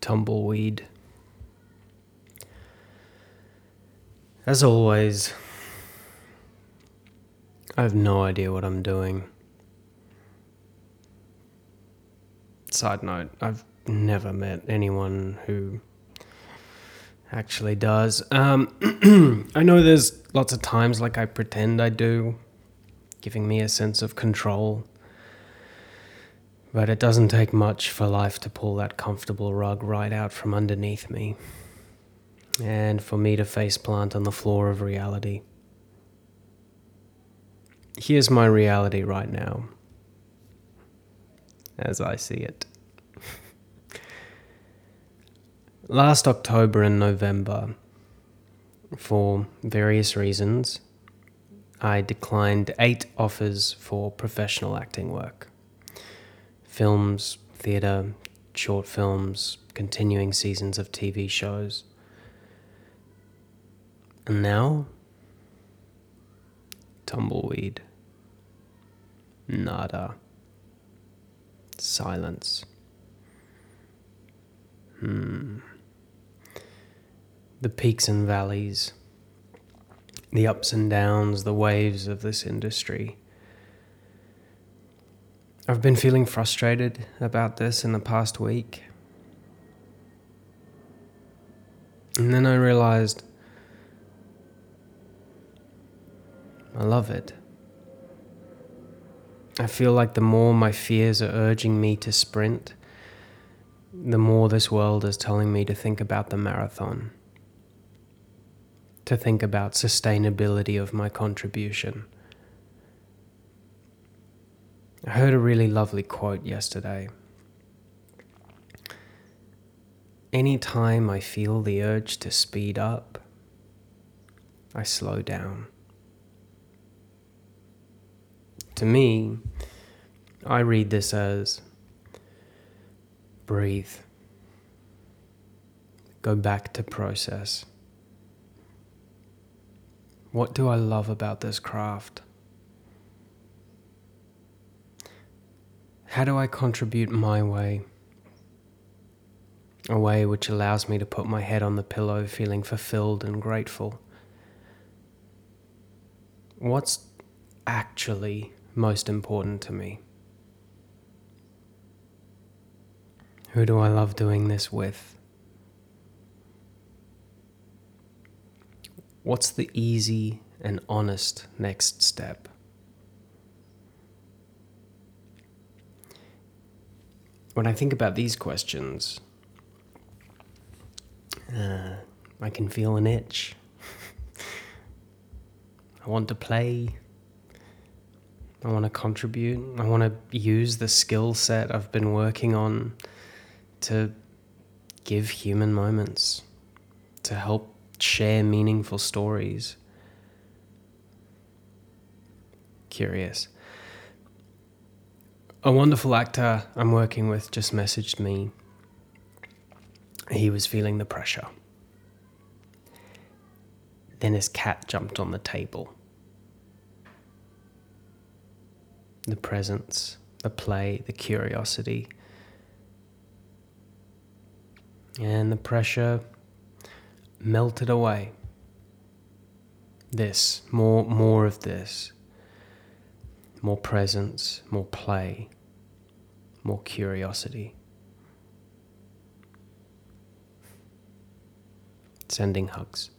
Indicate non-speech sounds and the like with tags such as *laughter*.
tumbleweed. As always, I have no idea what I'm doing. Side note, I've never met anyone who actually does. Um, *clears throat* I know there's lots of times like I pretend I do, giving me a sense of control. But it doesn't take much for life to pull that comfortable rug right out from underneath me, and for me to face plant on the floor of reality. Here's my reality right now, as I see it. *laughs* Last October and November, for various reasons, I declined eight offers for professional acting work films, theatre, short films, continuing seasons of TV shows. And now, tumbleweed. Nada. Silence. Hmm. The peaks and valleys, the ups and downs, the waves of this industry I've been feeling frustrated about this in the past week. And then I realized I love it. I feel like the more my fears are urging me to sprint, the more this world is telling me to think about the marathon, to think about sustainability of my contribution. I heard a really lovely quote yesterday. Anytime I feel the urge to speed up, I slow down. To me, I read this as breathe, go back to process. What do I love about this craft? How do I contribute my way? A way which allows me to put my head on the pillow feeling fulfilled and grateful. What's actually most important to me? Who do I love doing this with? What's the easy and honest next step? When I think about these questions, uh, I can feel an itch. *laughs* I want to play. I want to contribute. I want to use the skill set I've been working on to give human moments, to help share meaningful stories. Curious. A wonderful actor I'm working with just messaged me. He was feeling the pressure. Then his cat jumped on the table. The presence, the play, the curiosity. And the pressure melted away. This, more more of this more presence, more play, more curiosity. Sending hugs.